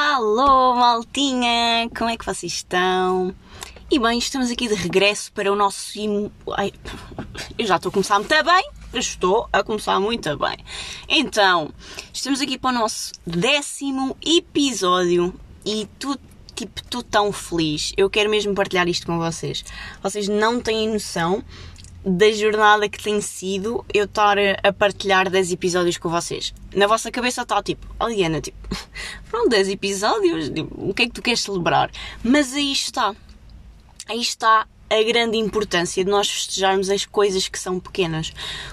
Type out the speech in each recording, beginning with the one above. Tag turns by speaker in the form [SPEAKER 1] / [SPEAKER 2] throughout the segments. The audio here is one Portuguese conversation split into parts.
[SPEAKER 1] Alô, maltinha! Como é que vocês estão? E bem, estamos aqui de regresso para o nosso. Ai, eu já estou a começar muito bem. Estou a começar muito bem. Então, estamos aqui para o nosso décimo episódio e tu, tipo, estou tão feliz. Eu quero mesmo partilhar isto com vocês. Vocês não têm noção da jornada que tem sido eu estar a partilhar 10 episódios com vocês. Na vossa cabeça está tipo, Aliana, tipo, foram 10 episódios, tipo, o que é que tu queres celebrar? Mas aí está. Aí está a grande importância de nós festejarmos as coisas que são pequenas.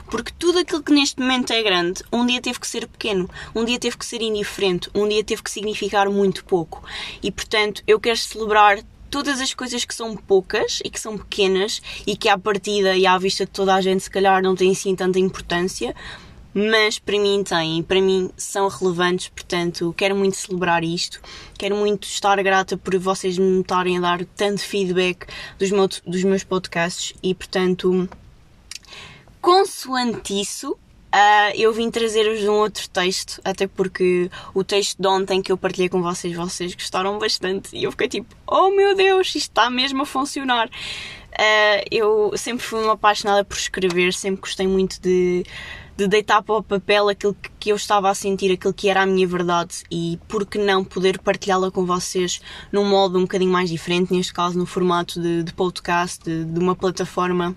[SPEAKER 1] Porque tudo aquilo que neste momento é grande, um dia teve que ser pequeno, um dia teve que ser indiferente, um dia teve que significar muito pouco. E portanto, eu quero celebrar todas as coisas que são poucas e que são pequenas e que à partida e à vista de toda a gente se calhar não têm assim tanta importância, mas para mim têm, para mim são relevantes, portanto quero muito celebrar isto, quero muito estar grata por vocês me estarem a dar tanto feedback dos, meus, dos meus podcasts e portanto consoante isso Uh, eu vim trazer-vos um outro texto, até porque o texto de ontem que eu partilhei com vocês, vocês gostaram bastante. E eu fiquei tipo, oh meu Deus, isto está mesmo a funcionar. Uh, eu sempre fui uma apaixonada por escrever, sempre gostei muito de, de deitar para o papel aquilo que eu estava a sentir, aquilo que era a minha verdade. E por que não poder partilhá-la com vocês num modo um bocadinho mais diferente, neste caso no formato de, de podcast, de, de uma plataforma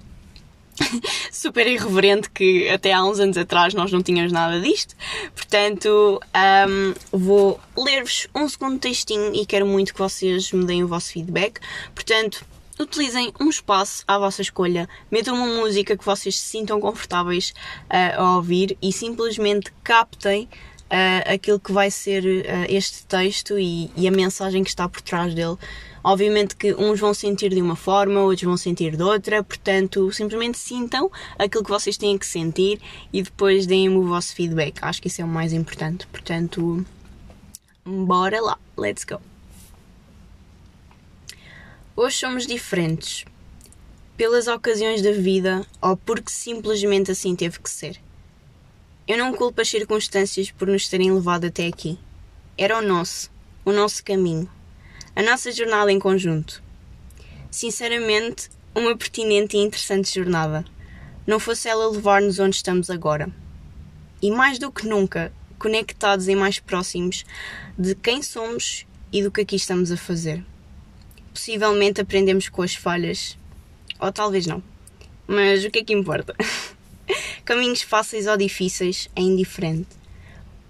[SPEAKER 1] super irreverente que até há uns anos atrás nós não tínhamos nada disto. Portanto, um, vou ler-vos um segundo textinho e quero muito que vocês me deem o vosso feedback. Portanto, utilizem um espaço à vossa escolha, metam uma música que vocês se sintam confortáveis uh, a ouvir e simplesmente captem uh, aquilo que vai ser uh, este texto e, e, a mensagem que está por trás dele. Obviamente que uns vão sentir de uma forma, outros vão sentir de outra, portanto, simplesmente sintam aquilo que vocês têm que sentir e depois deem-me o vosso feedback. Acho que isso é o mais importante. Portanto, bora lá, let's go. Hoje somos diferentes, pelas ocasiões da vida ou porque simplesmente assim teve que ser. Eu não culpo as circunstâncias por nos terem levado até aqui. Era o nosso, o nosso caminho, a nossa jornada em conjunto. Sinceramente, uma pertinente e interessante jornada. Não fosse ela levar-nos onde estamos agora. E mais do que nunca, conectados e mais próximos de quem somos e do que aqui estamos a fazer. Possivelmente aprendemos com as falhas, ou talvez não. Mas o que é que importa? Caminhos fáceis ou difíceis é indiferente.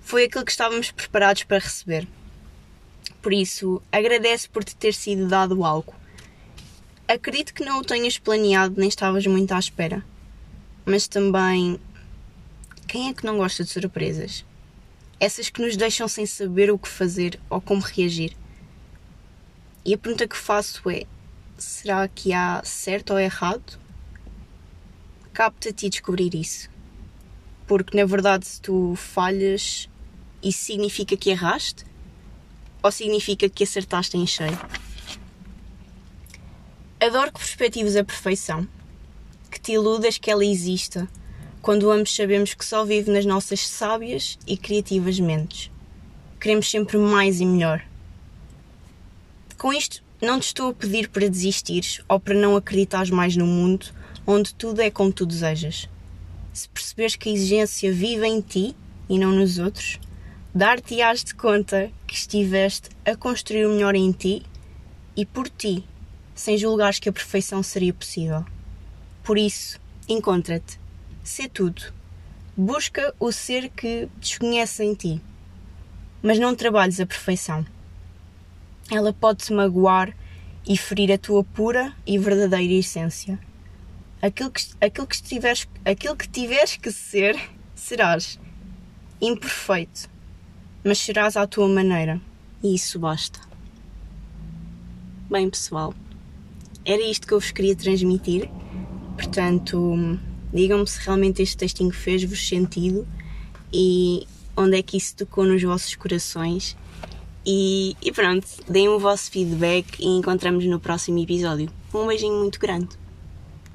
[SPEAKER 1] Foi aquilo que estávamos preparados para receber. Por isso, agradece por te ter sido dado algo. Acredito que não o tenhas planeado nem estavas muito à espera. Mas também, quem é que não gosta de surpresas? Essas que nos deixam sem saber o que fazer ou como reagir. E a pergunta que faço é: será que há certo ou errado? cabe-te a ti descobrir isso. Porque na verdade, se tu falhas, isso significa que erraste? Ou significa que acertaste em cheio? Adoro que perspectives a perfeição, que te iludas que ela exista, quando ambos sabemos que só vive nas nossas sábias e criativas mentes. Queremos sempre mais e melhor. Com isto, não te estou a pedir para desistires ou para não acreditares mais no mundo onde tudo é como tu desejas. Se perceberes que a exigência vive em ti e não nos outros, dar-te-ás de conta que estiveste a construir o melhor em ti e por ti, sem julgares que a perfeição seria possível. Por isso, encontra-te, sê tudo. Busca o ser que desconhece em ti. Mas não trabalhes a perfeição. Ela pode-te magoar e ferir a tua pura e verdadeira essência aquilo que, aquilo que, tiveres, aquilo que tiveres que ser, serás imperfeito, mas serás à tua maneira. E isso basta. Bem, pessoal, era isto que eu vos queria transmitir. Portanto, digam-me se realmente este textinho fez-vos sentido e onde é que isso tocou nos vossos corações. E, e pronto, deem o vosso feedback e encontramos no próximo episódio. Um beijinho muito grande.